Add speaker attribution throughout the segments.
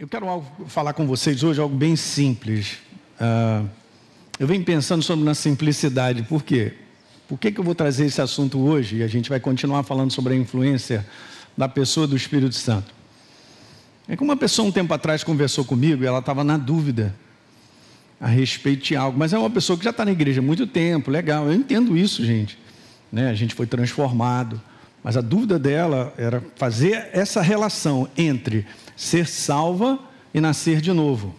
Speaker 1: Eu quero algo, falar com vocês hoje algo bem simples. Uh, eu venho pensando sobre na simplicidade. Por quê? Por que, que eu vou trazer esse assunto hoje? E a gente vai continuar falando sobre a influência da pessoa do Espírito Santo. É que uma pessoa um tempo atrás conversou comigo e ela estava na dúvida a respeito de algo, mas é uma pessoa que já está na igreja há muito tempo, legal, eu entendo isso, gente. Né? A gente foi transformado, mas a dúvida dela era fazer essa relação entre ser salva e nascer de novo.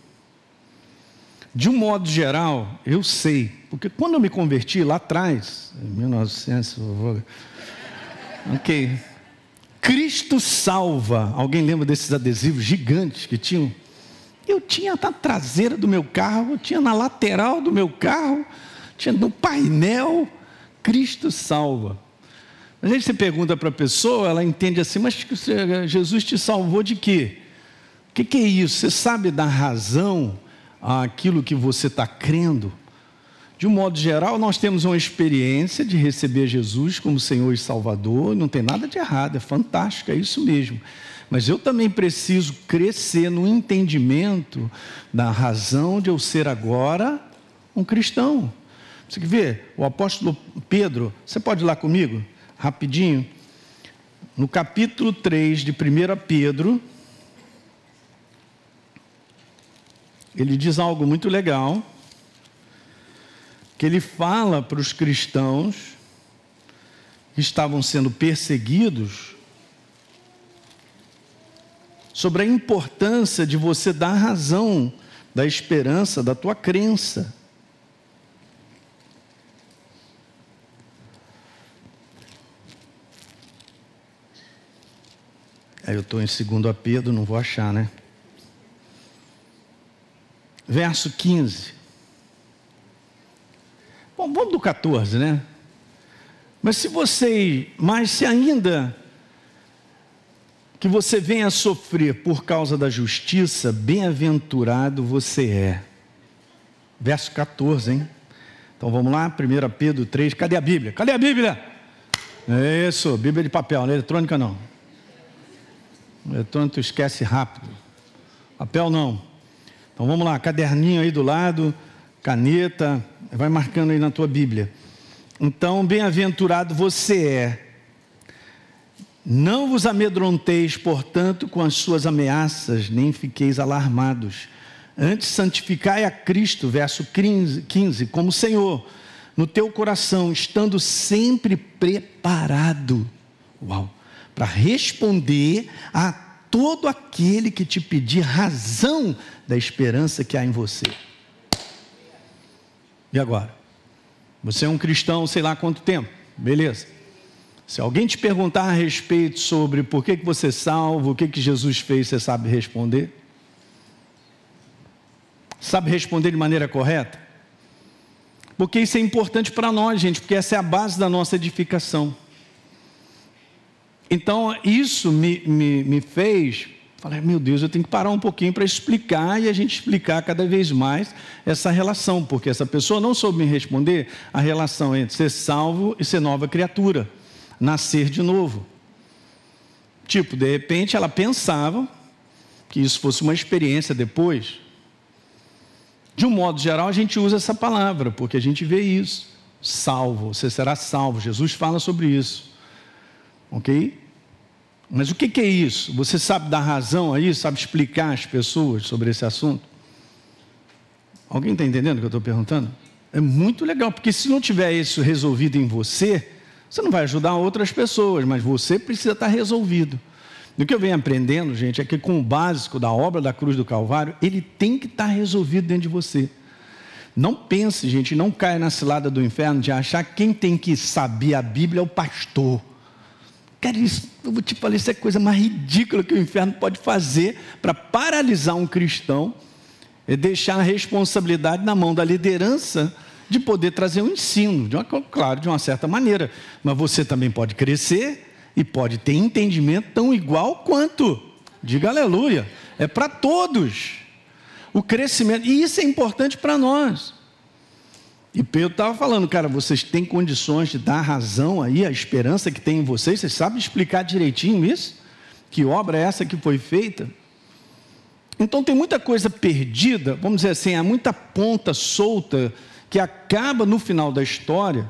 Speaker 1: De um modo geral, eu sei, porque quando eu me converti lá atrás, em 1900, ok, Cristo salva. Alguém lembra desses adesivos gigantes que tinham? Eu tinha na traseira do meu carro, eu tinha na lateral do meu carro, tinha no painel, Cristo salva. A gente se pergunta para a pessoa, ela entende assim, mas Jesus te salvou de quê? O que, que, é isso? Você sabe dar razão àquilo que você está crendo? De um modo geral, nós temos uma experiência de receber Jesus como Senhor e Salvador, não tem nada de errado, é fantástico, é isso mesmo. Mas eu também preciso crescer no entendimento da razão de eu ser agora um cristão. Você quer ver? O apóstolo Pedro, você pode ir lá comigo, rapidinho? No capítulo 3 de 1 Pedro, ele diz algo muito legal, que ele fala para os cristãos que estavam sendo perseguidos sobre a importância de você dar razão da esperança, da tua crença. Aí eu estou em segundo a Pedro, não vou achar, né? verso 15. Bom, vamos do 14, né? Mas se você, mas se ainda que você venha a sofrer por causa da justiça, bem-aventurado você é. Verso 14, hein? Então vamos lá, 1 Pedro 3, cadê a Bíblia? Cadê a Bíblia? É isso, Bíblia de papel, não é eletrônica não. Eletrônico esquece rápido. Papel não. Então vamos lá, caderninho aí do lado, caneta, vai marcando aí na tua Bíblia. Então, bem-aventurado você é. Não vos amedronteis, portanto, com as suas ameaças, nem fiqueis alarmados. Antes, santificai a Cristo, verso 15, como Senhor, no teu coração, estando sempre preparado. Uau! Para responder a todo aquele que te pedir razão da esperança que há em você. E agora? Você é um cristão, sei lá quanto tempo, beleza. Se alguém te perguntar a respeito sobre por que, que você é salvo, o que, que Jesus fez, você sabe responder? Sabe responder de maneira correta? Porque isso é importante para nós, gente, porque essa é a base da nossa edificação. Então, isso me, me, me fez Falei, meu Deus, eu tenho que parar um pouquinho para explicar e a gente explicar cada vez mais essa relação, porque essa pessoa não soube me responder a relação entre ser salvo e ser nova criatura, nascer de novo. Tipo, de repente ela pensava que isso fosse uma experiência depois. De um modo geral, a gente usa essa palavra, porque a gente vê isso. Salvo, você será salvo. Jesus fala sobre isso. Ok? Mas o que, é isso? Você sabe dar razão a isso? Sabe explicar às pessoas sobre esse assunto? Alguém está entendendo o que eu estou perguntando? É muito legal, porque se não tiver isso resolvido em você, você não vai ajudar outras pessoas, mas você precisa estar resolvido. O que eu venho aprendendo, gente, é que com o básico da obra da cruz do Calvário, ele tem que estar resolvido dentro de você. Não pense, gente, não caia na cilada do inferno de achar que quem tem que saber a Bíblia é o pastor. Cara, isso, eu vou te falar, isso é a coisa mais ridícula que o inferno pode fazer para paralisar um cristão, é deixar a responsabilidade na mão da liderança de poder trazer um ensino, de uma, claro, de uma certa maneira. Mas você também pode crescer e pode ter entendimento tão igual quanto. Diga aleluia. É para todos. O crescimento, e isso é importante para nós. E Pedro estava falando, cara, vocês têm condições de dar razão aí à esperança que tem em vocês? Vocês sabem explicar direitinho isso? Que obra é essa que foi feita? Então tem muita coisa perdida, vamos dizer assim, há muita ponta solta que acaba no final da história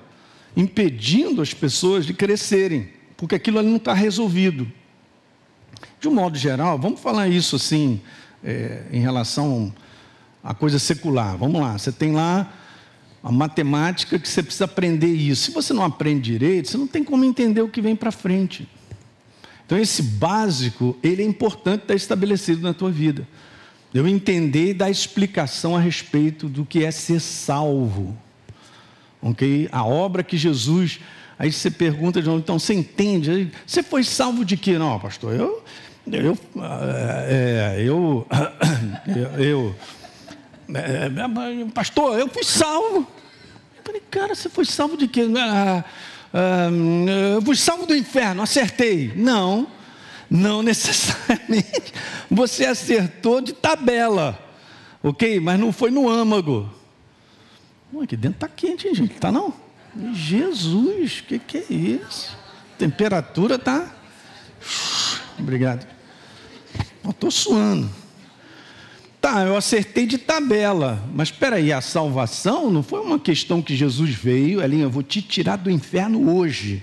Speaker 1: impedindo as pessoas de crescerem, porque aquilo ali não está resolvido. De um modo geral, vamos falar isso assim, é, em relação à coisa secular. Vamos lá, você tem lá a matemática que você precisa aprender isso. Se você não aprende direito, você não tem como entender o que vem para frente. Então, esse básico, ele é importante estar estabelecido na tua vida. Eu entender e dar explicação a respeito do que é ser salvo. Ok? A obra que Jesus. Aí você pergunta de novo, então você entende? Você foi salvo de quê? Não, pastor, eu. Eu. É, eu. eu é, pastor, eu fui salvo. Eu falei, cara, você foi salvo de quê? Ah, ah, eu fui salvo do inferno, acertei. Não, não necessariamente. Você acertou de tabela, ok? Mas não foi no âmago. aqui dentro está quente, hein, gente? Tá não? Jesus, o que, que é isso? Temperatura tá. Obrigado. Estou suando. Tá, eu acertei de tabela, mas espera aí, a salvação não foi uma questão que Jesus veio, Elinha, eu vou te tirar do inferno hoje.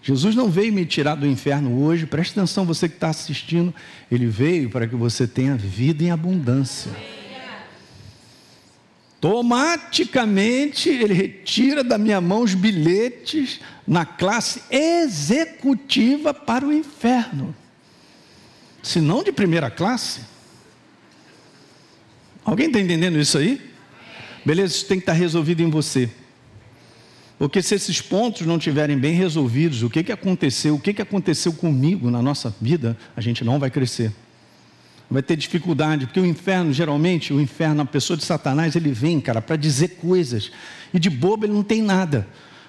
Speaker 1: Jesus não veio me tirar do inferno hoje, preste atenção, você que está assistindo, ele veio para que você tenha vida em abundância. Automaticamente ele retira da minha mão os bilhetes na classe executiva para o inferno. Se não de primeira classe. Alguém está entendendo isso aí? Beleza, isso tem que estar tá resolvido em você. Porque se esses pontos não estiverem bem resolvidos, o que, que aconteceu, o que, que aconteceu comigo na nossa vida, a gente não vai crescer. Vai ter dificuldade, porque o inferno, geralmente, o inferno, a pessoa de Satanás, ele vem, cara, para dizer coisas. E de bobo ele não tem nada.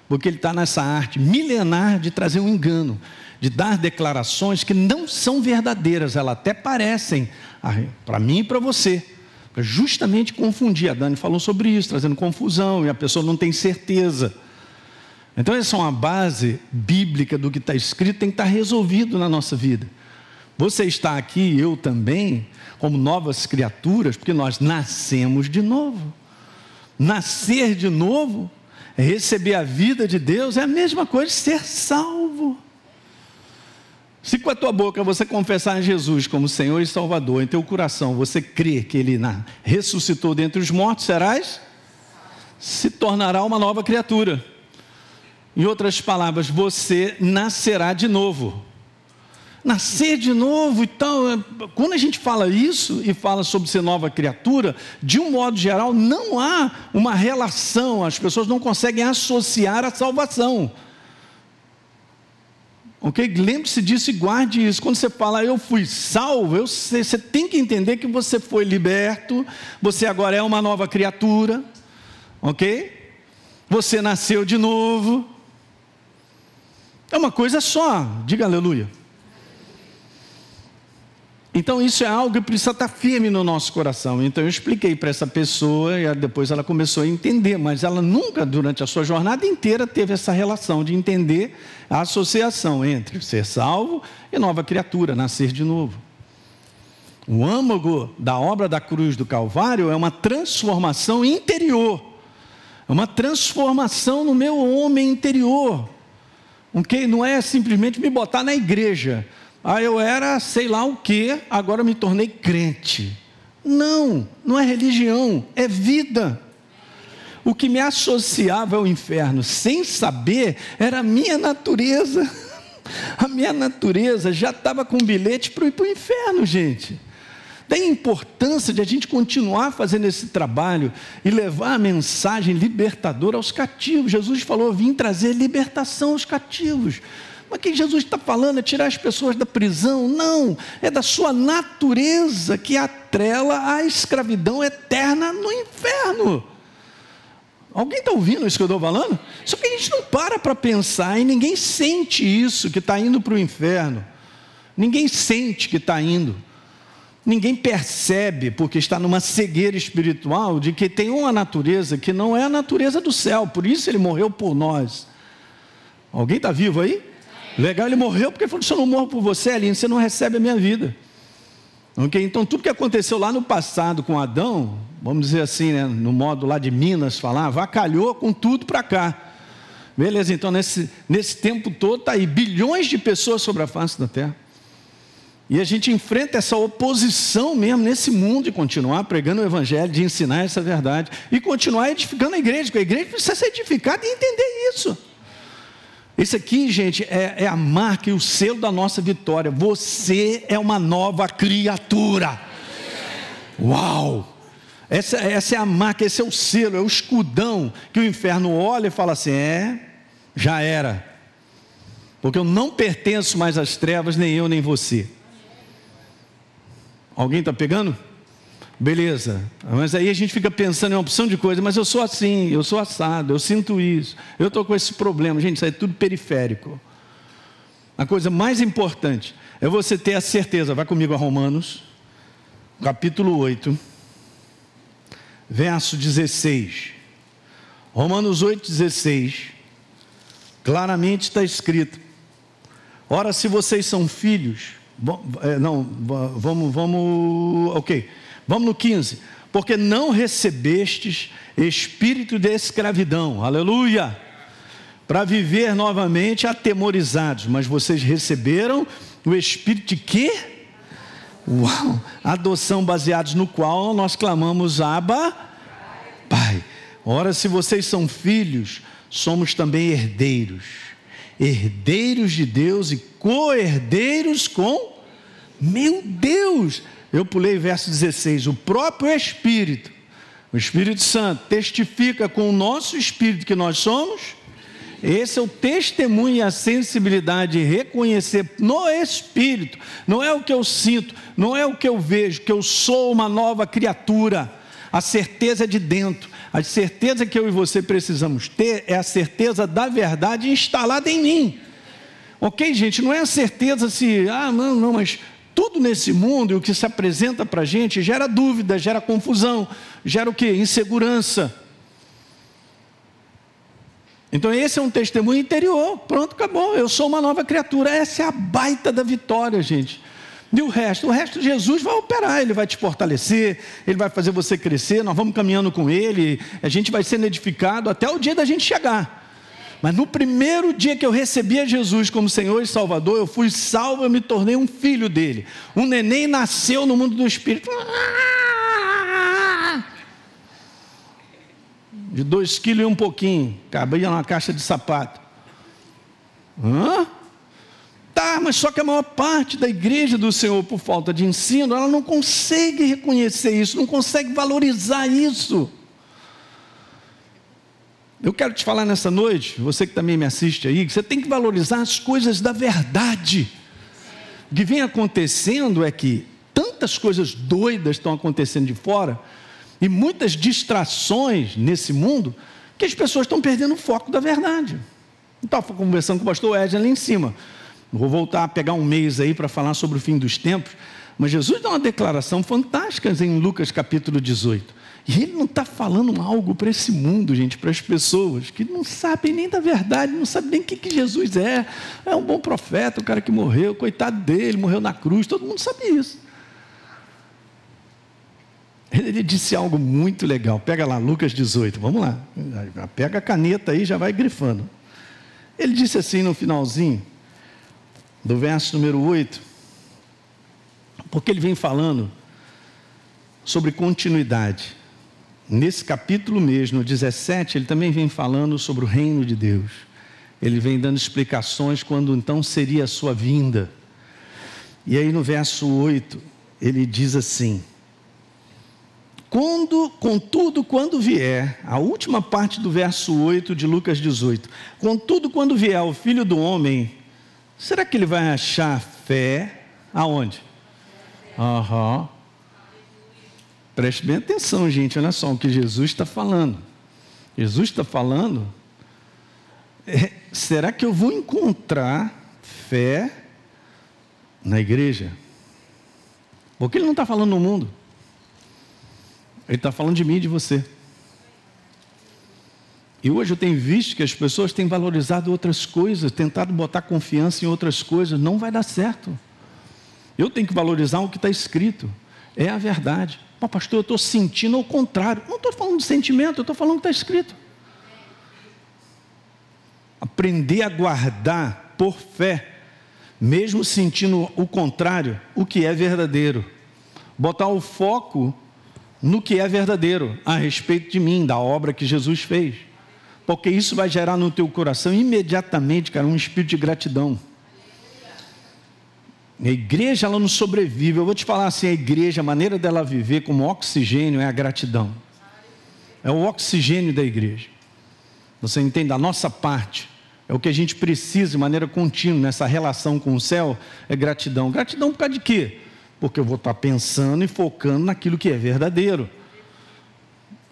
Speaker 1: Porque ele está nessa arte milenar de trazer um engano, de dar declarações que não são verdadeiras, elas até parecem, ah, para mim e para você justamente confundir. A Dani falou sobre isso, trazendo confusão, e a pessoa não tem certeza. Então, essa é uma base bíblica do que está escrito, tem que estar resolvido na nossa vida. Você está aqui, eu também, como novas criaturas, porque nós nascemos de novo. Nascer de novo, receber a vida de Deus, é a mesma coisa de ser salvo. Se com a tua boca você confessar em Jesus como Senhor e Salvador, em teu coração você crê que Ele ressuscitou dentre os mortos, serás? Se tornará uma nova criatura. Em outras palavras, você nascerá de novo. Nascer de novo, então, quando a gente fala isso e fala sobre ser nova criatura, de um modo geral, não há uma relação, as pessoas não conseguem associar a salvação. Ok? Lembre-se disso e guarde isso. Quando você fala eu fui salvo, eu, você, você tem que entender que você foi liberto, você agora é uma nova criatura. Ok? Você nasceu de novo. É uma coisa só. Diga aleluia. Então isso é algo que precisa estar firme no nosso coração. Então eu expliquei para essa pessoa e depois ela começou a entender, mas ela nunca durante a sua jornada inteira teve essa relação de entender a associação entre ser salvo e nova criatura, nascer de novo. O âmago da obra da cruz do Calvário é uma transformação interior. É uma transformação no meu homem interior. Ok? Não é simplesmente me botar na igreja ah, eu era sei lá o que, agora me tornei crente. Não, não é religião, é vida. O que me associava ao inferno, sem saber, era a minha natureza. A minha natureza já estava com bilhete para ir para o inferno, gente. Daí a importância de a gente continuar fazendo esse trabalho e levar a mensagem libertadora aos cativos. Jesus falou: vim trazer libertação aos cativos. Mas quem Jesus está falando é tirar as pessoas da prisão? Não, é da sua natureza que atrela à escravidão eterna no inferno. Alguém está ouvindo isso que eu estou falando? Só que a gente não para para pensar e ninguém sente isso que está indo para o inferno. Ninguém sente que está indo. Ninguém percebe, porque está numa cegueira espiritual, de que tem uma natureza que não é a natureza do céu, por isso ele morreu por nós. Alguém está vivo aí? Legal, ele morreu porque falou: se eu não morro por você, Aline, você não recebe a minha vida. Ok? Então, tudo que aconteceu lá no passado com Adão, vamos dizer assim, né, no modo lá de Minas falar, vacalhou com tudo para cá. Beleza, então nesse, nesse tempo todo está aí bilhões de pessoas sobre a face da terra. E a gente enfrenta essa oposição mesmo nesse mundo de continuar pregando o Evangelho, de ensinar essa verdade e continuar edificando a igreja, porque a igreja precisa ser edificada e entender isso. Isso aqui, gente, é, é, a marca e o selo da nossa vitória. Você é uma nova criatura. Uau! Essa, essa é a marca, esse é o selo, é o escudão que o inferno olha e fala assim: é, já era. Porque eu não pertenço mais às trevas, nem eu, nem você. Alguém está pegando? Beleza, mas aí a gente fica pensando em uma opção de coisa, mas eu sou assim, eu sou assado, eu sinto isso, eu estou com esse problema. Gente, isso é tudo periférico. A coisa mais importante é você ter a certeza, vai comigo a Romanos, capítulo 8, verso 16. Romanos 8, 16, claramente está escrito: Ora, se vocês são filhos, é, não, vamos, vamos, ok. Vamos no 15. Porque não recebestes espírito de escravidão, aleluia, para viver novamente atemorizados, mas vocês receberam o espírito de quê? Uau! Adoção baseados no qual nós clamamos Abba, Pai. Ora, se vocês são filhos, somos também herdeiros, herdeiros de Deus e co-herdeiros com meu Deus! Eu pulei verso 16. O próprio Espírito, o Espírito Santo, testifica com o nosso espírito que nós somos. Esse é o testemunho e a sensibilidade de reconhecer no Espírito, não é o que eu sinto, não é o que eu vejo, que eu sou uma nova criatura. A certeza de dentro, a certeza que eu e você precisamos ter é a certeza da verdade instalada em mim. Ok, gente? Não é a certeza se, ah, não, não, mas tudo nesse mundo e o que se apresenta para a gente gera dúvida, gera confusão, gera o que? Insegurança. Então esse é um testemunho interior. Pronto, acabou. Eu sou uma nova criatura. Essa é a baita da vitória, gente. E o resto? O resto Jesus vai operar, ele vai te fortalecer, ele vai fazer você crescer, nós vamos caminhando com ele, a gente vai sendo edificado até o dia da gente chegar. Mas no primeiro dia que eu recebi a Jesus como Senhor e Salvador, eu fui salvo, eu me tornei um filho dele. Um neném nasceu no mundo do Espírito. De dois quilos e um pouquinho. Cabia numa caixa de sapato. Hã? Tá, mas só que a maior parte da igreja do Senhor, por falta de ensino, ela não consegue reconhecer isso, não consegue valorizar isso. Eu quero te falar nessa noite, você que também me assiste aí, que você tem que valorizar as coisas da verdade. O que vem acontecendo é que tantas coisas doidas estão acontecendo de fora, e muitas distrações nesse mundo, que as pessoas estão perdendo o foco da verdade. Estava conversando com o pastor Edson ali em cima. Vou voltar a pegar um mês aí para falar sobre o fim dos tempos. Mas Jesus dá uma declaração fantástica em Lucas capítulo 18. E ele não está falando algo para esse mundo, gente, para as pessoas que não sabem nem da verdade, não sabem nem o que, que Jesus é. É um bom profeta, o cara que morreu, coitado dele, morreu na cruz, todo mundo sabe isso. Ele disse algo muito legal. Pega lá, Lucas 18, vamos lá. Pega a caneta aí, já vai grifando. Ele disse assim no finalzinho, do verso número 8, porque ele vem falando sobre continuidade. Nesse capítulo mesmo, 17, ele também vem falando sobre o reino de Deus. Ele vem dando explicações quando então seria a sua vinda. E aí no verso 8, ele diz assim: quando, contudo, quando vier, a última parte do verso 8 de Lucas 18, contudo, quando vier o filho do homem, será que ele vai achar fé aonde? Aham. Uhum. Preste bem atenção, gente, olha só o que Jesus está falando. Jesus está falando, é, será que eu vou encontrar fé na igreja? Porque ele não está falando no mundo, ele está falando de mim e de você. E hoje eu tenho visto que as pessoas têm valorizado outras coisas, tentado botar confiança em outras coisas, não vai dar certo. Eu tenho que valorizar o que está escrito. É a verdade. Mas, pastor, eu estou sentindo ao contrário. Não estou falando de sentimento, eu estou falando que está escrito. Aprender a guardar por fé, mesmo sentindo o contrário, o que é verdadeiro. Botar o foco no que é verdadeiro a respeito de mim, da obra que Jesus fez. Porque isso vai gerar no teu coração imediatamente, cara, um espírito de gratidão. A igreja ela não sobrevive. Eu vou te falar assim, a igreja, a maneira dela viver como oxigênio é a gratidão. É o oxigênio da igreja. Você entende? A nossa parte é o que a gente precisa de maneira contínua nessa relação com o céu, é gratidão. Gratidão por causa de quê? Porque eu vou estar pensando e focando naquilo que é verdadeiro.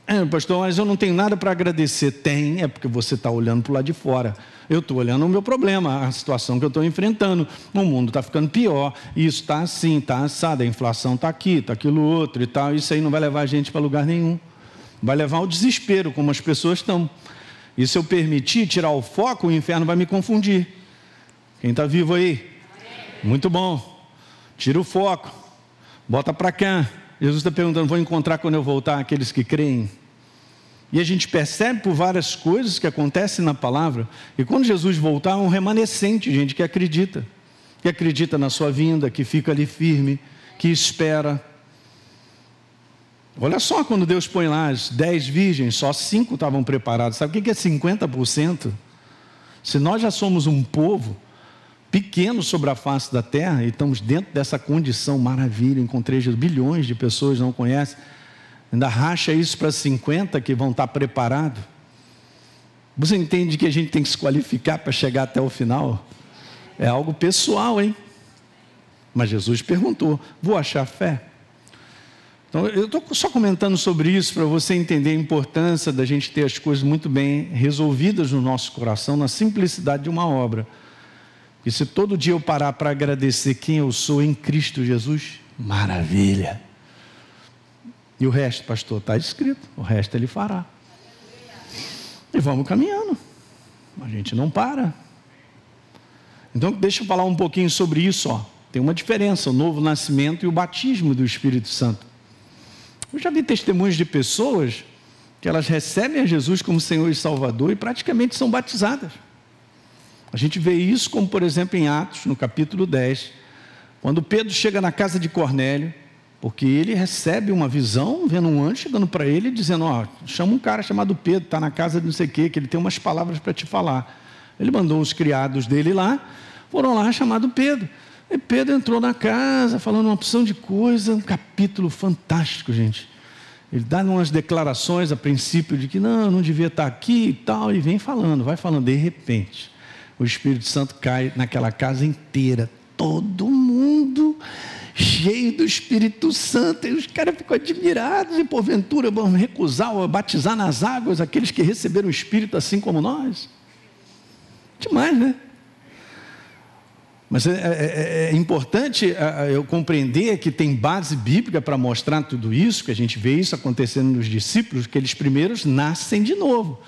Speaker 1: É, pastor, mas eu não tenho nada para agradecer. Tem, é porque você está olhando para o lado de fora. Eu estou olhando o meu problema, a situação que eu estou enfrentando. O mundo está ficando pior, isso está assim, está assado, a inflação está aqui, está aquilo outro e tal. Isso aí não vai levar a gente para lugar nenhum. Vai levar ao desespero, como as pessoas estão. E se eu permitir tirar o foco, o inferno vai me confundir. Quem está vivo aí? Muito bom. Tira o foco. Bota para cá. Jesus está perguntando: vou encontrar quando eu voltar aqueles que creem? E a gente percebe por várias coisas que acontecem na palavra. E quando Jesus voltar, é um remanescente, gente, que acredita. Que acredita na sua vinda, que fica ali firme, que espera. Olha só quando Deus põe lá as dez virgens, só cinco estavam preparados. Sabe o que é 50%? Se nós já somos um povo pequeno sobre a face da terra e estamos dentro dessa condição maravilha, encontrei bilhões de pessoas não conhecem ainda racha isso para 50 que vão estar preparados. Você entende que a gente tem que se qualificar para chegar até o final? É algo pessoal, hein? Mas Jesus perguntou: vou achar fé? Então, eu estou só comentando sobre isso para você entender a importância da gente ter as coisas muito bem resolvidas no nosso coração, na simplicidade de uma obra. E se todo dia eu parar para agradecer quem eu sou em Cristo Jesus, maravilha. E o resto, pastor, está escrito. O resto ele fará. E vamos caminhando. A gente não para. Então, deixa eu falar um pouquinho sobre isso. Ó. Tem uma diferença: o novo nascimento e o batismo do Espírito Santo. Eu já vi testemunhos de pessoas que elas recebem a Jesus como Senhor e Salvador e praticamente são batizadas. A gente vê isso, como por exemplo em Atos, no capítulo 10, quando Pedro chega na casa de Cornélio porque ele recebe uma visão, vendo um anjo chegando para ele, dizendo: Ó, chama um cara chamado Pedro, está na casa de não sei o quê, que ele tem umas palavras para te falar. Ele mandou os criados dele lá, foram lá chamado Pedro. E Pedro entrou na casa, falando uma opção de coisa, um capítulo fantástico, gente. Ele dá umas declarações a princípio de que não, não devia estar aqui e tal, e vem falando, vai falando. De repente, o Espírito Santo cai naquela casa inteira. Todo mundo cheio do Espírito Santo, e os caras ficam admirados, e porventura vão recusar ou batizar nas águas aqueles que receberam o Espírito assim como nós. Demais, né? Mas é, é, é, é importante é, é, eu compreender que tem base bíblica para mostrar tudo isso, que a gente vê isso acontecendo nos discípulos, que eles primeiros nascem de novo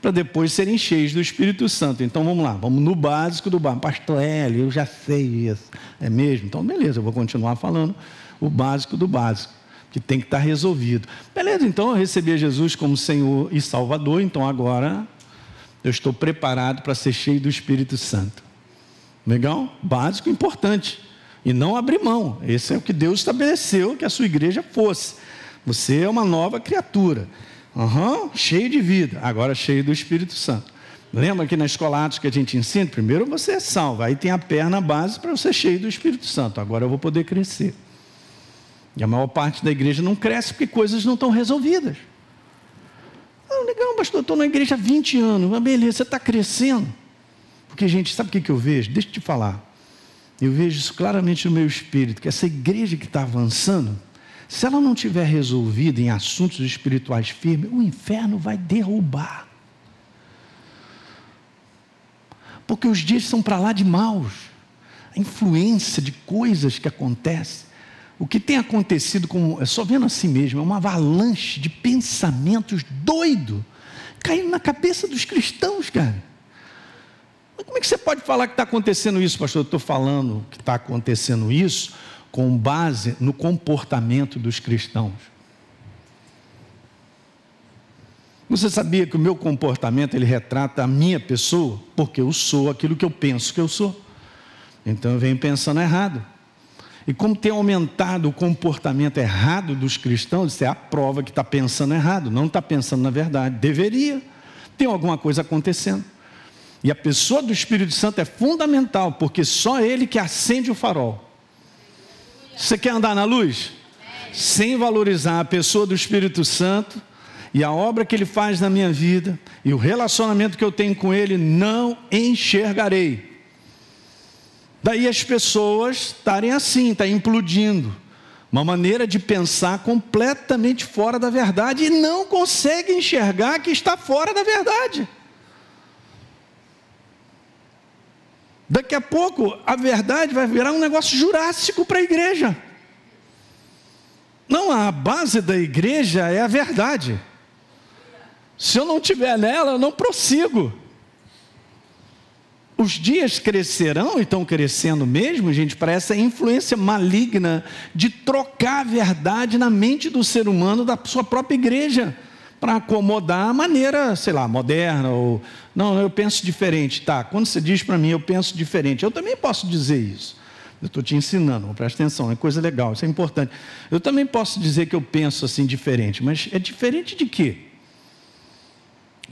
Speaker 1: para depois serem cheios do Espírito Santo. Então vamos lá, vamos no básico do básico. Pastor Hélio, eu já sei isso. É mesmo? Então beleza, eu vou continuar falando o básico do básico, que tem que estar resolvido. Beleza, então eu recebi Jesus como Senhor e Salvador, então agora eu estou preparado para ser cheio do Espírito Santo. Legal? Básico importante. E não abrir mão. Esse é o que Deus estabeleceu que a sua igreja fosse. Você é uma nova criatura. Uhum, cheio de vida, agora cheio do Espírito Santo. Lembra que na que a gente ensina? Primeiro você é salvo, aí tem a perna base para você cheio do Espírito Santo. Agora eu vou poder crescer. E a maior parte da igreja não cresce porque coisas não estão resolvidas. Ah, legal, pastor, estou na igreja há 20 anos. Mas beleza, você está crescendo. Porque, gente, sabe o que eu vejo? Deixa eu te falar. Eu vejo isso claramente no meu espírito, que essa igreja que está avançando, se ela não tiver resolvida em assuntos espirituais firmes, o inferno vai derrubar. Porque os dias são para lá de maus. A influência de coisas que acontecem. O que tem acontecido, com, é só vendo assim mesmo, é uma avalanche de pensamentos doidos caindo na cabeça dos cristãos, cara. Mas como é que você pode falar que está acontecendo isso, pastor? Eu estou falando que está acontecendo isso com base no comportamento dos cristãos. Você sabia que o meu comportamento ele retrata a minha pessoa? Porque eu sou aquilo que eu penso que eu sou. Então eu venho pensando errado. E como tem aumentado o comportamento errado dos cristãos, isso é a prova que está pensando errado, não está pensando na verdade. Deveria. Tem alguma coisa acontecendo. E a pessoa do Espírito Santo é fundamental, porque só ele que acende o farol. Você quer andar na luz? Sem valorizar a pessoa do Espírito Santo e a obra que ele faz na minha vida e o relacionamento que eu tenho com ele, não enxergarei. Daí as pessoas estarem assim, está implodindo. Uma maneira de pensar completamente fora da verdade e não consegue enxergar que está fora da verdade. Daqui a pouco a verdade vai virar um negócio jurássico para a igreja. Não, a base da igreja é a verdade. Se eu não tiver nela, eu não prossigo. Os dias crescerão e estão crescendo mesmo, gente, para essa influência maligna de trocar a verdade na mente do ser humano, da sua própria igreja, para acomodar a maneira, sei lá, moderna ou. Não, eu penso diferente. Tá, quando você diz para mim, eu penso diferente, eu também posso dizer isso. Eu estou te ensinando, presta atenção, é coisa legal, isso é importante. Eu também posso dizer que eu penso assim diferente, mas é diferente de quê?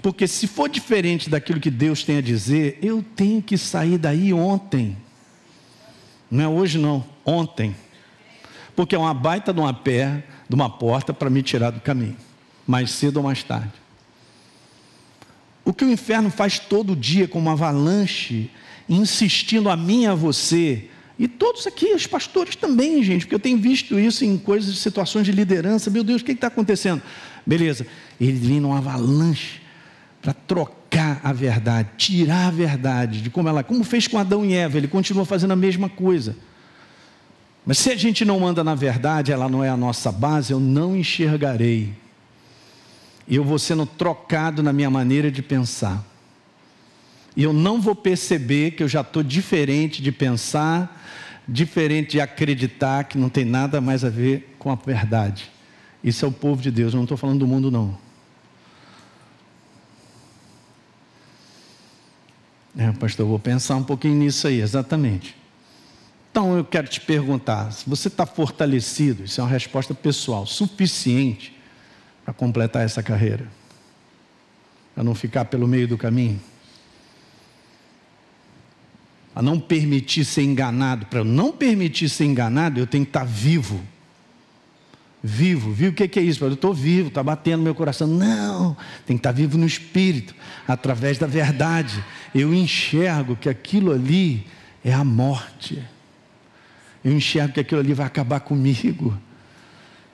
Speaker 1: Porque se for diferente daquilo que Deus tem a dizer, eu tenho que sair daí ontem. Não é hoje não, ontem. Porque é uma baita de uma pé, de uma porta para me tirar do caminho, mais cedo ou mais tarde. O que o inferno faz todo dia com uma avalanche, insistindo a mim e a você, e todos aqui, os pastores também, gente, porque eu tenho visto isso em coisas, situações de liderança. Meu Deus, o que está acontecendo? Beleza, ele vem numa avalanche para trocar a verdade, tirar a verdade de como ela, como fez com Adão e Eva, ele continua fazendo a mesma coisa. Mas se a gente não anda na verdade, ela não é a nossa base, eu não enxergarei. Eu vou sendo trocado na minha maneira de pensar. E eu não vou perceber que eu já estou diferente de pensar, diferente de acreditar que não tem nada mais a ver com a verdade. Isso é o povo de Deus, eu não estou falando do mundo, não. É, pastor, eu vou pensar um pouquinho nisso aí, exatamente. Então eu quero te perguntar: se você está fortalecido, isso é uma resposta pessoal, suficiente para completar essa carreira? Para não ficar pelo meio do caminho? A não permitir ser enganado. Para não permitir ser enganado, eu tenho que estar vivo vivo. Vivo o que é isso? Eu estou vivo, está batendo meu coração. Não, tem que estar vivo no espírito, através da verdade. Eu enxergo que aquilo ali é a morte. Eu enxergo que aquilo ali vai acabar comigo.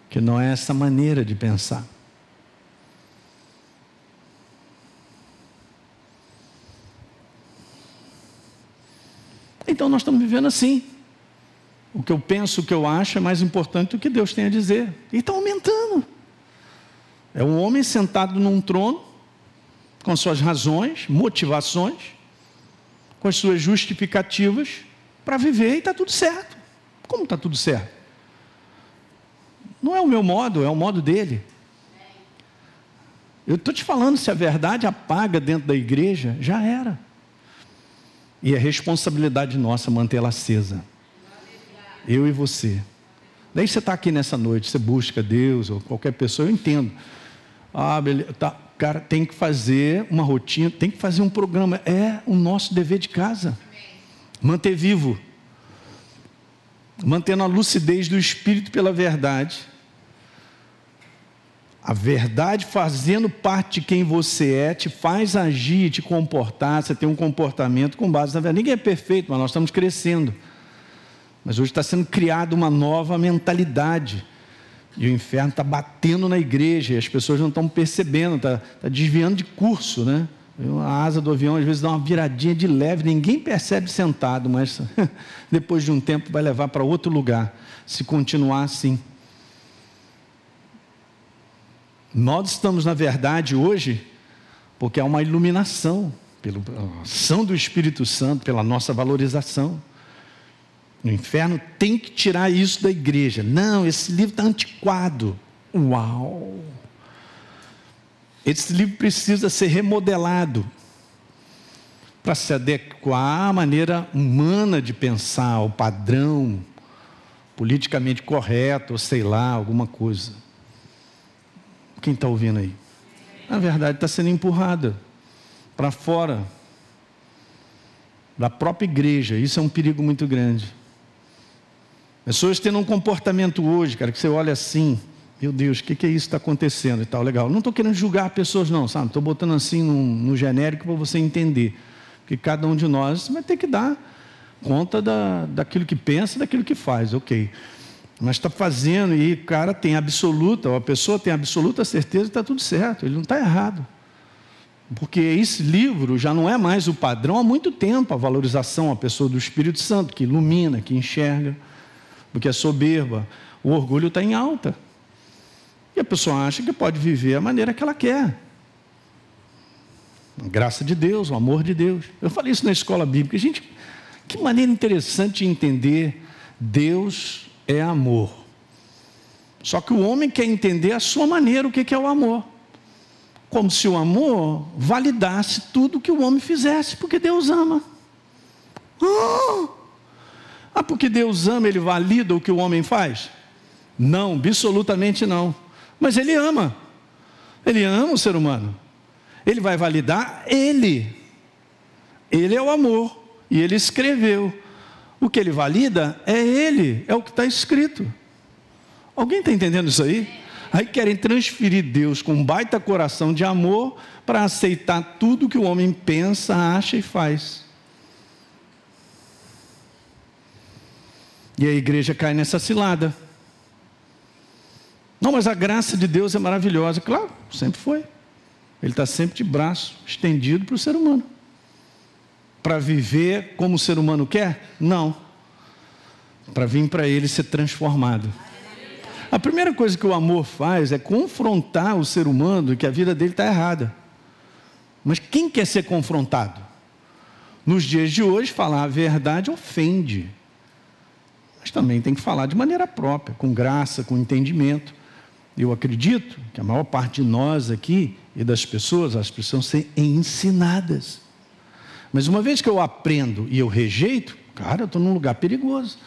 Speaker 1: Que não é essa maneira de pensar. Então nós estamos vivendo assim. O que eu penso, o que eu acho é mais importante do que Deus tem a dizer. E está aumentando. É um homem sentado num trono, com suas razões, motivações, com as suas justificativas, para viver e está tudo certo. Como está tudo certo? Não é o meu modo, é o modo dele. Eu estou te falando, se a verdade apaga dentro da igreja, já era. E é responsabilidade nossa mantê-la acesa. Eu e você. Daí você está aqui nessa noite, você busca Deus ou qualquer pessoa, eu entendo. Ah, beleza, tá, cara, tem que fazer uma rotina, tem que fazer um programa. É o nosso dever de casa. Manter vivo. Mantendo a lucidez do espírito pela verdade. A verdade fazendo parte de quem você é, te faz agir, te comportar, você tem um comportamento com base na verdade. Ninguém é perfeito, mas nós estamos crescendo. Mas hoje está sendo criada uma nova mentalidade. E o inferno está batendo na igreja, e as pessoas não estão percebendo, está, está desviando de curso, né? A asa do avião às vezes dá uma viradinha de leve, ninguém percebe sentado, mas depois de um tempo vai levar para outro lugar, se continuar assim. Nós estamos, na verdade, hoje, porque há uma iluminação, pela ação do Espírito Santo, pela nossa valorização. no inferno tem que tirar isso da igreja. Não, esse livro está antiquado. Uau! Esse livro precisa ser remodelado para se adequar à maneira humana de pensar, ao padrão politicamente correto, ou sei lá, alguma coisa. Quem está ouvindo aí? Na verdade, está sendo empurrada para fora da própria igreja. Isso é um perigo muito grande. Pessoas tendo um comportamento hoje, cara, que você olha assim, meu Deus, o que, que é isso que está acontecendo e tal, legal. Não estou querendo julgar pessoas, não, sabe? Estou botando assim no, no genérico para você entender. Porque cada um de nós vai ter que dar conta da, daquilo que pensa, daquilo que faz, ok. Mas está fazendo e o cara tem absoluta, ou a pessoa tem absoluta certeza que está tudo certo, ele não está errado. Porque esse livro já não é mais o padrão há muito tempo, a valorização, a pessoa do Espírito Santo, que ilumina, que enxerga, porque é soberba, o orgulho está em alta. E a pessoa acha que pode viver a maneira que ela quer. A graça de Deus, o amor de Deus. Eu falei isso na escola bíblica. Gente, que maneira interessante de entender Deus é amor. Só que o homem quer entender a sua maneira o que é o amor. Como se o amor validasse tudo que o homem fizesse, porque Deus ama. Ah, ah porque Deus ama, ele valida o que o homem faz? Não, absolutamente não. Mas ele ama. Ele ama o ser humano. Ele vai validar ele. Ele é o amor. E ele escreveu. O que ele valida é ele, é o que está escrito. Alguém está entendendo isso aí? Aí querem transferir Deus com um baita coração de amor para aceitar tudo que o homem pensa, acha e faz. E a igreja cai nessa cilada. Não, mas a graça de Deus é maravilhosa. Claro, sempre foi. Ele está sempre de braço estendido para o ser humano. Para viver como o ser humano quer? Não. Para vir para ele ser transformado. A primeira coisa que o amor faz é confrontar o ser humano que a vida dele está errada. Mas quem quer ser confrontado? Nos dias de hoje, falar a verdade ofende. Mas também tem que falar de maneira própria, com graça, com entendimento. Eu acredito que a maior parte de nós aqui e das pessoas, elas precisam ser ensinadas. Mas uma vez que eu aprendo e eu rejeito, cara, eu estou num lugar perigoso.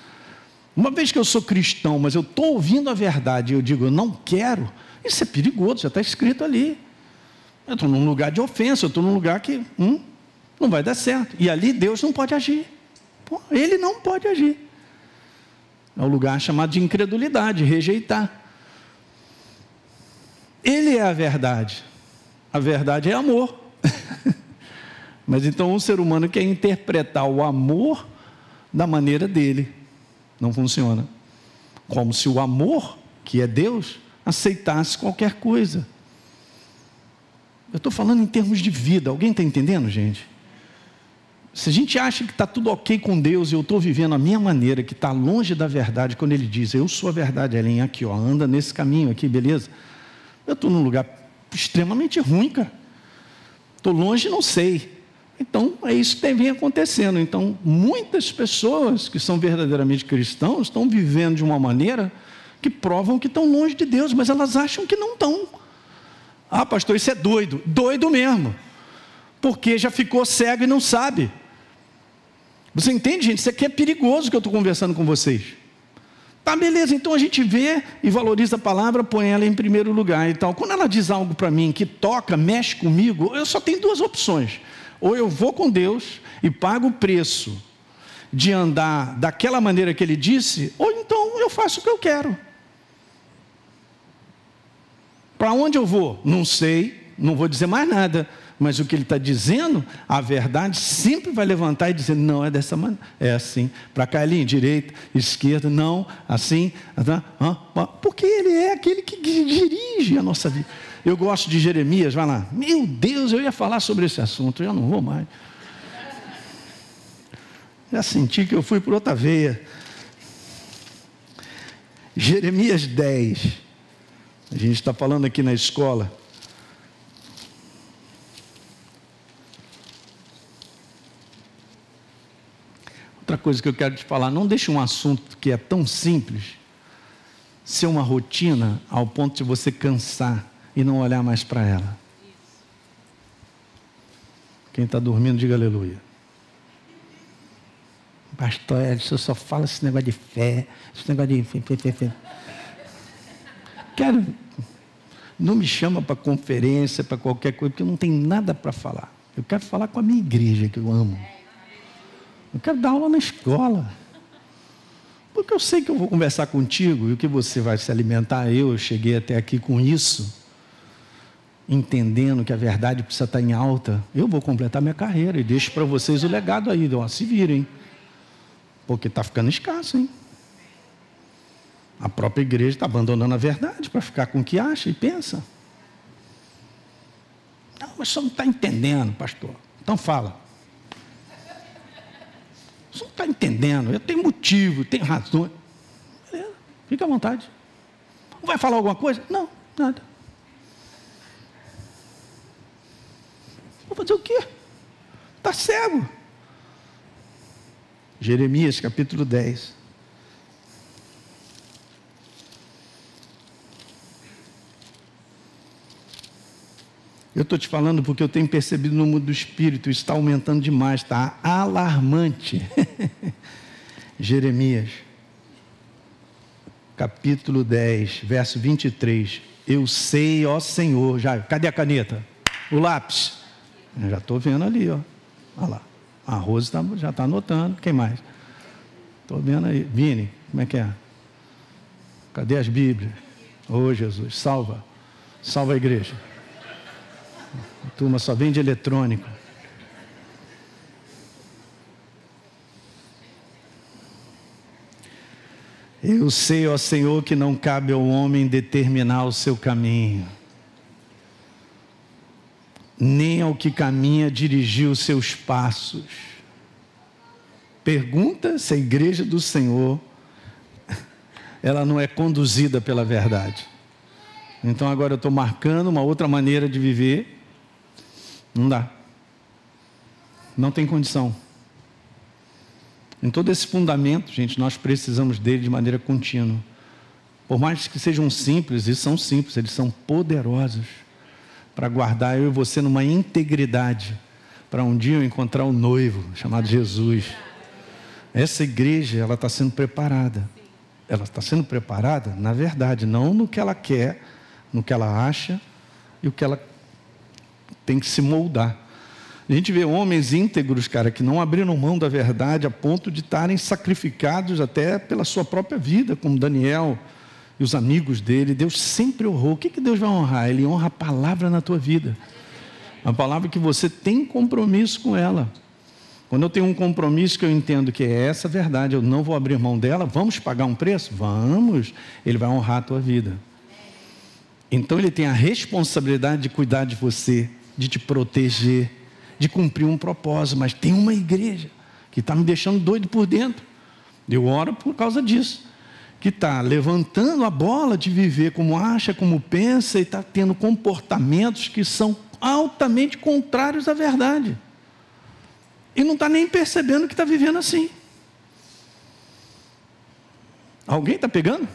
Speaker 1: Uma vez que eu sou cristão, mas eu estou ouvindo a verdade e eu digo, eu não quero, isso é perigoso, já está escrito ali. Eu estou num lugar de ofensa, eu estou num lugar que hum, não vai dar certo. E ali Deus não pode agir. Pô, ele não pode agir. É um lugar chamado de incredulidade, rejeitar. Ele é a verdade. A verdade é amor. Mas então o ser humano quer interpretar o amor da maneira dele. Não funciona. Como se o amor, que é Deus, aceitasse qualquer coisa. Eu estou falando em termos de vida. Alguém está entendendo, gente? Se a gente acha que está tudo ok com Deus e eu estou vivendo a minha maneira, que está longe da verdade, quando Ele diz, eu sou a verdade, Ellen, aqui, ó, anda nesse caminho aqui, beleza? Eu estou num lugar extremamente ruim, cara. Estou longe, não sei. Então, é isso que vem acontecendo. Então, muitas pessoas que são verdadeiramente cristãos estão vivendo de uma maneira que provam que estão longe de Deus, mas elas acham que não estão. Ah, pastor, isso é doido. Doido mesmo. Porque já ficou cego e não sabe. Você entende, gente? Isso aqui é perigoso que eu estou conversando com vocês. Tá, beleza, então a gente vê e valoriza a palavra, põe ela em primeiro lugar e tal. Quando ela diz algo para mim que toca, mexe comigo, eu só tenho duas opções. Ou eu vou com Deus e pago o preço de andar daquela maneira que ele disse, ou então eu faço o que eu quero. Para onde eu vou? Não sei, não vou dizer mais nada. Mas o que ele está dizendo, a verdade sempre vai levantar e dizer: não, é dessa maneira, é assim. Para cá, ali, direita, esquerda, não, assim. Porque ele é aquele que dirige a nossa vida. Eu gosto de Jeremias, vai lá. Meu Deus, eu ia falar sobre esse assunto, eu não vou mais. Já senti que eu fui por outra veia. Jeremias 10. A gente está falando aqui na escola. coisa que eu quero te falar. Não deixe um assunto que é tão simples ser uma rotina ao ponto de você cansar e não olhar mais para ela. Quem está dormindo, diga aleluia. Pastor Edson, só fala esse negócio de fé, esse negócio de fé, fé. Não me chama para conferência, para qualquer coisa, porque eu não tenho nada para falar. Eu quero falar com a minha igreja, que eu amo. Eu quero dar aula na escola. Porque eu sei que eu vou conversar contigo e o que você vai se alimentar. Eu cheguei até aqui com isso, entendendo que a verdade precisa estar em alta. Eu vou completar minha carreira e deixo para vocês o legado aí. Ó, se virem. Porque está ficando escasso, hein? A própria igreja está abandonando a verdade para ficar com o que acha e pensa. Não, mas você não está entendendo, pastor. Então fala. Você não está entendendo. Eu tenho motivo, tenho razão. Beleza, fica à vontade. Vai falar alguma coisa? Não, nada. Vou fazer o quê? Está cego. Jeremias capítulo 10. Eu estou te falando porque eu tenho percebido no mundo do espírito, está aumentando demais, está alarmante. Jeremias, capítulo 10, verso 23. Eu sei, ó Senhor, já, cadê a caneta? O lápis? Eu já estou vendo ali, ó. Olha lá. A Rose tá, já está anotando. Quem mais? Estou vendo aí. Vini, como é que é? Cadê as Bíblias? Ô oh, Jesus, salva. Salva a igreja. A turma só vende eletrônico. Eu sei, ó Senhor, que não cabe ao homem determinar o seu caminho, nem ao que caminha dirigir os seus passos. Pergunta se a igreja do Senhor ela não é conduzida pela verdade. Então agora eu estou marcando uma outra maneira de viver não dá. Não tem condição. Em todo esse fundamento, gente, nós precisamos dele de maneira contínua. Por mais que sejam simples, e são simples, eles são poderosos para guardar eu e você numa integridade, para um dia eu encontrar o noivo chamado Jesus. Essa igreja, ela está sendo preparada. Ela está sendo preparada, na verdade, não no que ela quer, no que ela acha e o que ela tem que se moldar. A gente vê homens íntegros, cara, que não abriram mão da verdade a ponto de estarem sacrificados até pela sua própria vida, como Daniel e os amigos dele. Deus sempre honrou. O que, que Deus vai honrar? Ele honra a palavra na tua vida. A palavra que você tem compromisso com ela. Quando eu tenho um compromisso que eu entendo que é essa verdade, eu não vou abrir mão dela, vamos pagar um preço? Vamos. Ele vai honrar a tua vida. Então ele tem a responsabilidade de cuidar de você, de te proteger, de cumprir um propósito, mas tem uma igreja que está me deixando doido por dentro. Eu oro por causa disso. Que está levantando a bola de viver como acha, como pensa, e está tendo comportamentos que são altamente contrários à verdade. E não está nem percebendo que está vivendo assim. Alguém está pegando?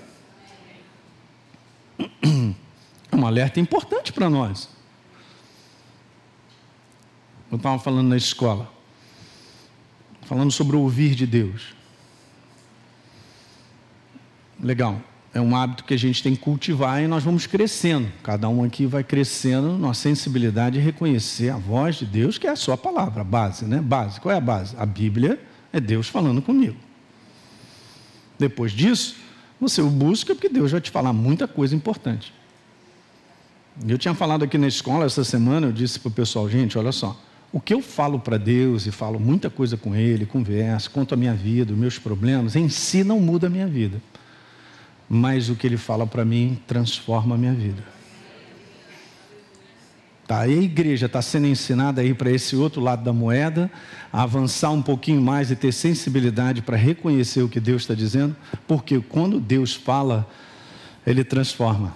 Speaker 1: É um alerta importante para nós. Eu estava falando na escola, falando sobre o ouvir de Deus. Legal. É um hábito que a gente tem que cultivar e nós vamos crescendo. Cada um aqui vai crescendo na sensibilidade de reconhecer a voz de Deus, que é a sua palavra, a base, né? Base. Qual é a base? A Bíblia é Deus falando comigo. Depois disso, você o busca porque Deus vai te falar muita coisa importante. Eu tinha falado aqui na escola essa semana, eu disse para o pessoal, gente, olha só, o que eu falo para Deus e falo muita coisa com Ele, converso, conto a minha vida, os meus problemas, em si não muda a minha vida. Mas o que Ele fala para mim transforma a minha vida. Tá, e a igreja está sendo ensinada aí para esse outro lado da moeda, a avançar um pouquinho mais e ter sensibilidade para reconhecer o que Deus está dizendo, porque quando Deus fala, Ele transforma,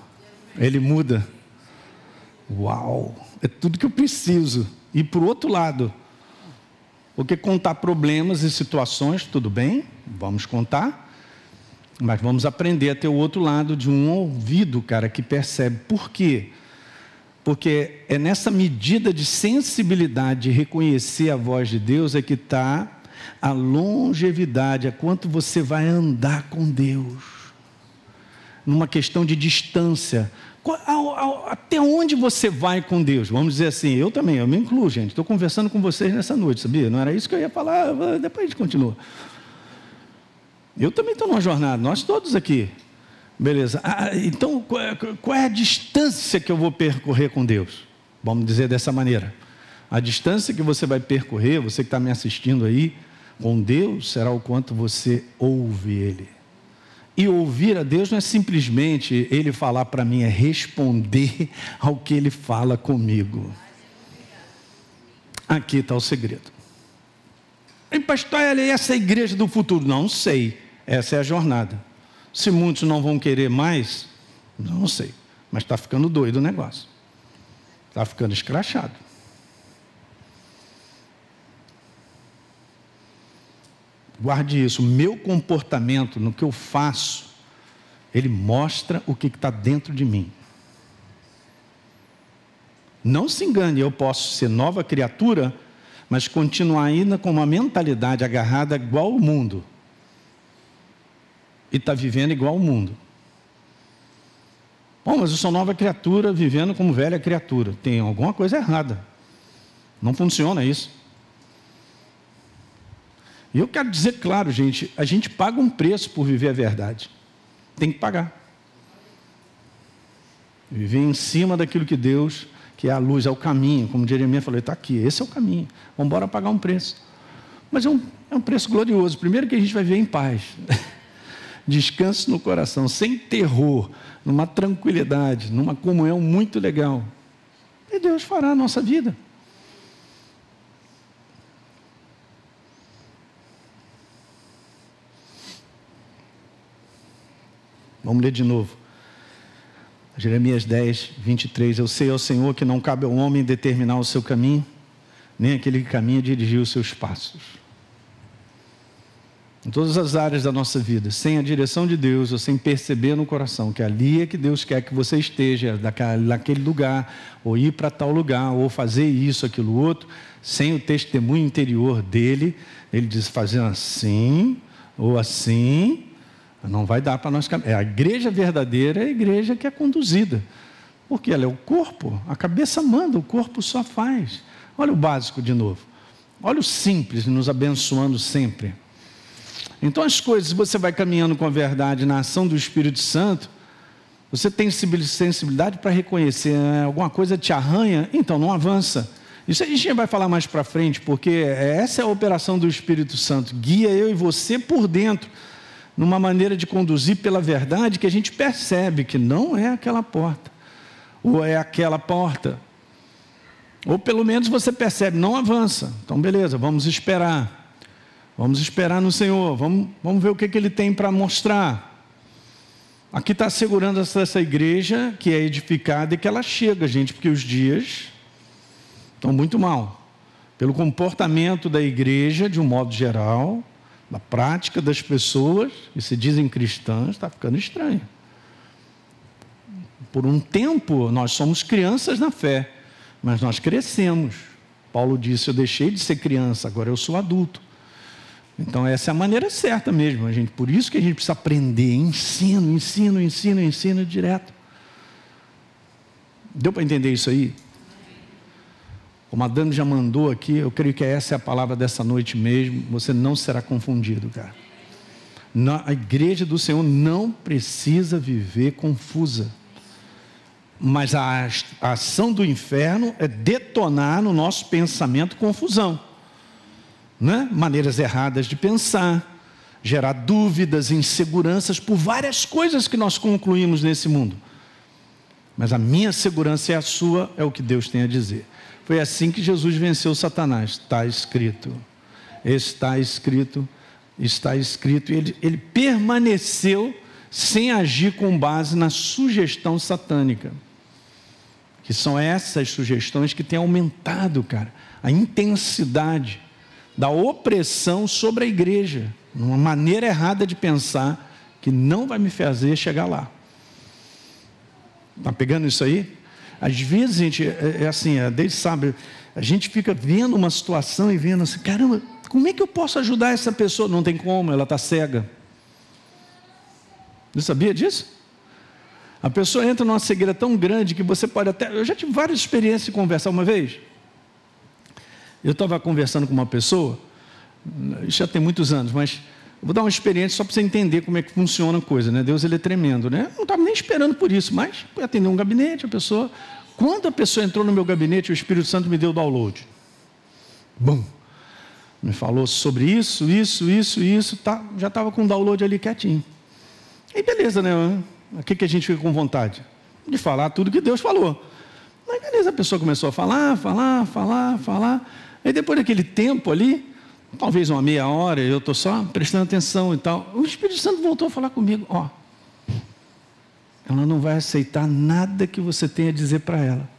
Speaker 1: Ele muda. Uau! É tudo que eu preciso. E por outro lado, Porque contar problemas e situações, tudo bem, vamos contar, mas vamos aprender a ter o outro lado de um ouvido, cara, que percebe. Por quê? Porque é nessa medida de sensibilidade, de reconhecer a voz de Deus, é que está a longevidade, é quanto você vai andar com Deus. Numa questão de distância. Até onde você vai com Deus? Vamos dizer assim, eu também, eu me incluo, gente. Estou conversando com vocês nessa noite, sabia? Não era isso que eu ia falar, depois a gente continua. Eu também estou numa jornada, nós todos aqui. Beleza. Ah, então, qual é a distância que eu vou percorrer com Deus? Vamos dizer dessa maneira. A distância que você vai percorrer, você que está me assistindo aí, com Deus, será o quanto você ouve Ele. E ouvir a Deus não é simplesmente Ele falar para mim, é responder ao que Ele fala comigo. Aqui está o segredo. E pastor, essa é a igreja do futuro? Não sei. Essa é a jornada. Se muitos não vão querer mais, não sei. Mas está ficando doido o negócio. Está ficando escrachado. Guarde isso. Meu comportamento, no que eu faço, ele mostra o que está dentro de mim. Não se engane, eu posso ser nova criatura, mas continuar ainda com uma mentalidade agarrada igual ao mundo e está vivendo igual ao mundo. Bom, mas eu sou nova criatura vivendo como velha criatura. Tem alguma coisa errada. Não funciona isso. E eu quero dizer claro, gente, a gente paga um preço por viver a verdade. Tem que pagar. Viver em cima daquilo que Deus, que é a luz, é o caminho, como Jeremias falou, está aqui, esse é o caminho. Vamos embora pagar um preço. Mas é um, é um preço glorioso. Primeiro que a gente vai ver em paz. descanso no coração, sem terror, numa tranquilidade, numa comunhão muito legal. E Deus fará a nossa vida. Vamos ler de novo. Jeremias 10, 23. Eu sei ao Senhor que não cabe ao homem determinar o seu caminho, nem aquele que caminha dirigir os seus passos em todas as áreas da nossa vida, sem a direção de Deus, ou sem perceber no coração que ali é que Deus quer que você esteja, naquele lugar, ou ir para tal lugar, ou fazer isso, aquilo outro, sem o testemunho interior dele, ele diz fazendo assim, ou assim, não vai dar para nós caminhar. É a igreja verdadeira é a igreja que é conduzida, porque ela é o corpo, a cabeça manda, o corpo só faz. Olha o básico de novo, olha o simples nos abençoando sempre. Então, as coisas, se você vai caminhando com a verdade na ação do Espírito Santo, você tem sensibilidade para reconhecer né? alguma coisa te arranha, então não avança. Isso a gente vai falar mais para frente, porque essa é a operação do Espírito Santo. Guia eu e você por dentro, numa maneira de conduzir pela verdade que a gente percebe que não é aquela porta, ou é aquela porta. Ou pelo menos você percebe, não avança. Então, beleza, vamos esperar. Vamos esperar no Senhor, vamos, vamos ver o que, que Ele tem para mostrar. Aqui está segurando essa, igreja que é edificada e que ela chega, gente, porque os dias estão muito mal. Pelo comportamento da igreja, de um modo geral, da prática das pessoas, que se dizem cristãs, está ficando estranho. Por um tempo, nós somos crianças na fé, mas nós crescemos. Paulo disse: Eu deixei de ser criança, agora eu sou adulto. Então essa é a maneira certa mesmo, gente. Por isso que a gente precisa aprender, ensino, ensino, ensino, ensino direto. Deu para entender isso aí? O Madame já mandou aqui, eu creio que essa é a palavra dessa noite mesmo. Você não será confundido, cara. a igreja do Senhor não precisa viver confusa. Mas a, a ação do inferno é detonar no nosso pensamento confusão né? maneiras erradas de pensar, gerar dúvidas, inseguranças por várias coisas que nós concluímos nesse mundo. Mas a minha segurança é a sua, é o que Deus tem a dizer. Foi assim que Jesus venceu Satanás. Está escrito. Está escrito. Está escrito. E ele, ele permaneceu sem agir com base na sugestão satânica. Que são essas sugestões que têm aumentado, cara, a intensidade da opressão sobre a igreja, uma maneira errada de pensar que não vai me fazer chegar lá. Está pegando isso aí? Às vezes, gente, é, é assim, a Deus sabe, a gente fica vendo uma situação e vendo assim, caramba, como é que eu posso ajudar essa pessoa? Não tem como, ela está cega. Você sabia disso? A pessoa entra numa cegueira tão grande que você pode até. Eu já tive várias experiências de conversar uma vez. Eu estava conversando com uma pessoa, já tem muitos anos, mas vou dar uma experiência só para você entender como é que funciona a coisa, né? Deus ele é tremendo, né? Eu não estava nem esperando por isso, mas fui atender um gabinete, a pessoa. Quando a pessoa entrou no meu gabinete, o Espírito Santo me deu download. Bum! Me falou sobre isso, isso, isso, isso, tá, já estava com o download ali quietinho. E beleza, né? O que a gente fica com vontade? De falar tudo que Deus falou. Mas beleza, a pessoa começou a falar, falar, falar, falar. Aí depois daquele tempo ali, talvez uma meia hora, eu estou só prestando atenção e tal. O Espírito Santo voltou a falar comigo, ó. Ela não vai aceitar nada que você tenha a dizer para ela.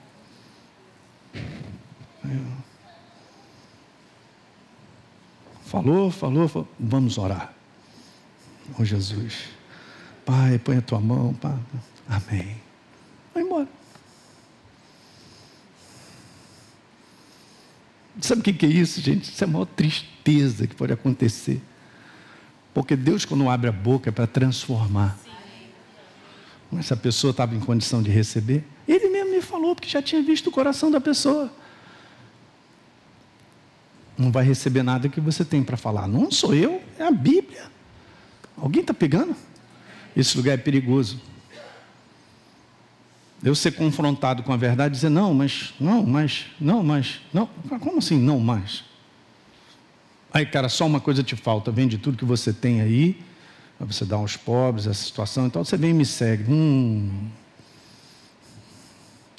Speaker 1: Falou, falou, falou, vamos orar. Oh Jesus. Pai, põe a tua mão, pai. Amém. Vai embora. Sabe o que é isso, gente? Isso é a maior tristeza que pode acontecer. Porque Deus, quando abre a boca, é para transformar. Mas essa pessoa estava em condição de receber. Ele mesmo me falou, porque já tinha visto o coração da pessoa. Não vai receber nada que você tem para falar. Não sou eu, é a Bíblia. Alguém está pegando? Esse lugar é perigoso eu ser confrontado com a verdade e dizer, não, mas, não, mas, não, mas, não. Como assim, não mais? Aí, cara, só uma coisa te falta, vende tudo que você tem aí, você dar aos pobres, essa situação, então você vem e me segue. Hum.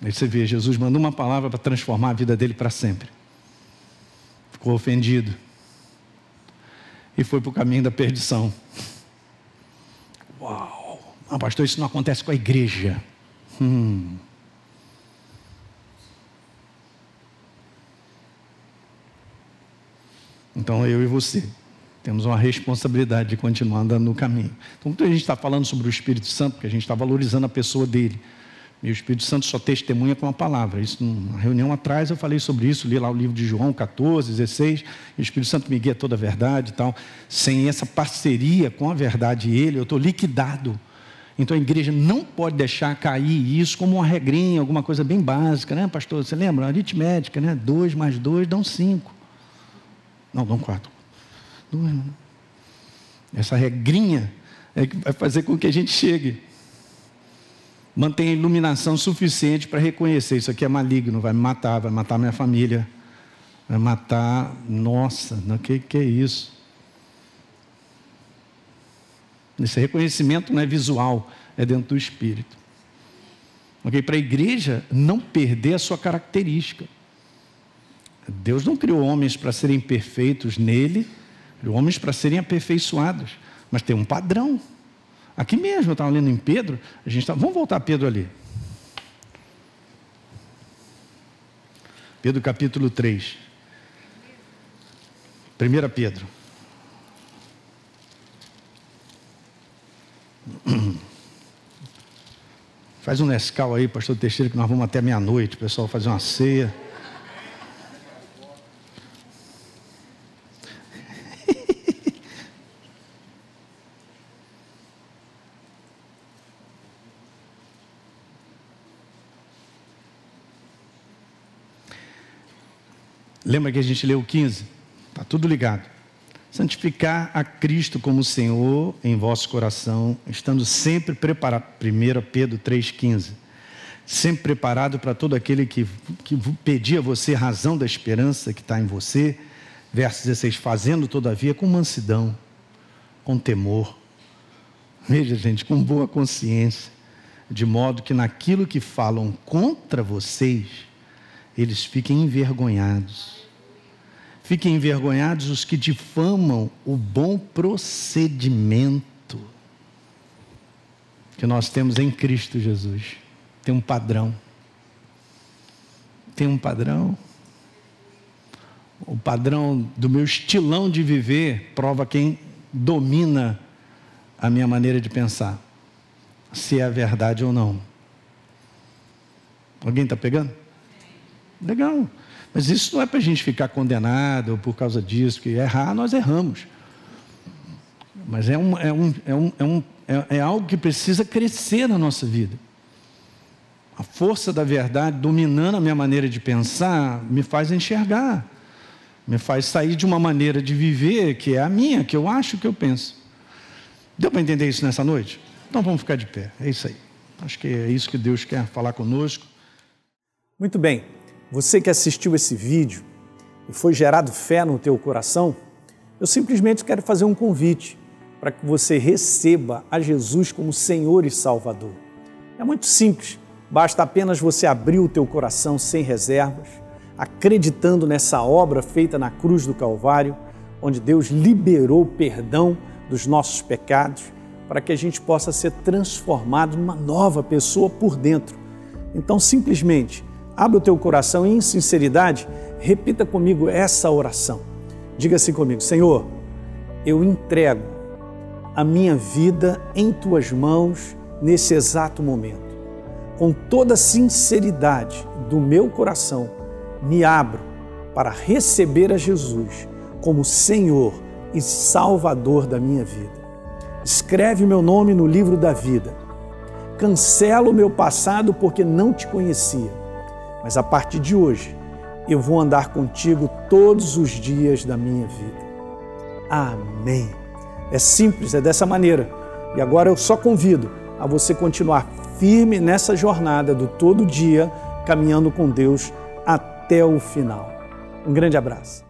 Speaker 1: Aí você vê, Jesus mandou uma palavra para transformar a vida dele para sempre. Ficou ofendido. E foi para o caminho da perdição. Uau! Ah, pastor, isso não acontece com a igreja. Hum. Então eu e você temos uma responsabilidade de continuar andando no caminho. Então, quando a gente está falando sobre o Espírito Santo, porque a gente está valorizando a pessoa dele. E o Espírito Santo só testemunha com a palavra. Isso, numa reunião atrás eu falei sobre isso, li lá o livro de João 14, 16, e o Espírito Santo me guia toda a verdade e tal. Sem essa parceria com a verdade e ele, eu estou liquidado. Então a igreja não pode deixar cair isso como uma regrinha, alguma coisa bem básica, né, pastor? Você lembra? Aritmética, né? Dois mais dois dão cinco. Não, dão quatro. Essa regrinha é que vai fazer com que a gente chegue. Mantenha iluminação suficiente para reconhecer: isso aqui é maligno, vai me matar, vai matar minha família, vai matar. Nossa, o que, que é isso? Esse reconhecimento não é visual, é dentro do espírito. Okay? Para a igreja não perder a sua característica. Deus não criou homens para serem perfeitos nele, criou homens para serem aperfeiçoados. Mas tem um padrão. Aqui mesmo, eu estava lendo em Pedro, a gente tá, vamos voltar a Pedro ali. Pedro capítulo 3. 1 Pedro. Faz um Nescau aí, pastor Teixeira, que nós vamos até meia-noite, pessoal fazer uma ceia. Lembra que a gente leu o 15? Está tudo ligado santificar a Cristo como Senhor em vosso coração, estando sempre preparado. 1 Pedro 3,15. Sempre preparado para todo aquele que, que pedia a você razão da esperança que está em você. Verso 16: fazendo todavia com mansidão, com temor. Veja, gente, com boa consciência, de modo que naquilo que falam contra vocês, eles fiquem envergonhados Fiquem envergonhados os que difamam o bom procedimento que nós temos em Cristo Jesus. Tem um padrão. Tem um padrão. o padrão do meu estilão de viver prova quem domina a minha maneira de pensar, se é verdade ou não. Alguém está pegando? Legal. Mas isso não é para a gente ficar condenado por causa disso, que errar, nós erramos. Mas é, um, é, um, é, um, é, um, é, é algo que precisa crescer na nossa vida. A força da verdade dominando a minha maneira de pensar me faz enxergar, me faz sair de uma maneira de viver que é a minha, que eu acho que eu penso. Deu para entender isso nessa noite? Então vamos ficar de pé, é isso aí. Acho que é isso que Deus quer falar conosco.
Speaker 2: Muito bem, você que assistiu esse vídeo e foi gerado fé no teu coração, eu simplesmente quero fazer um convite para que você receba a Jesus como Senhor e Salvador. É muito simples Basta apenas você abrir o teu coração sem reservas, acreditando nessa obra feita na cruz do Calvário, onde Deus liberou perdão dos nossos pecados, para que a gente possa ser transformado numa nova pessoa por dentro. Então, simplesmente, abre o teu coração e, em sinceridade, repita comigo essa oração. Diga assim comigo: Senhor, eu entrego a minha vida em tuas mãos nesse exato momento com toda a sinceridade do meu coração, me abro para receber a Jesus como Senhor e Salvador da minha vida. Escreve meu nome no livro da vida. Cancelo o meu passado porque não te conhecia, mas a partir de hoje eu vou andar contigo todos os dias da minha vida. Amém. É simples, é dessa maneira. E agora eu só convido a você continuar firme nessa jornada do todo dia, caminhando com Deus até o final. Um grande abraço.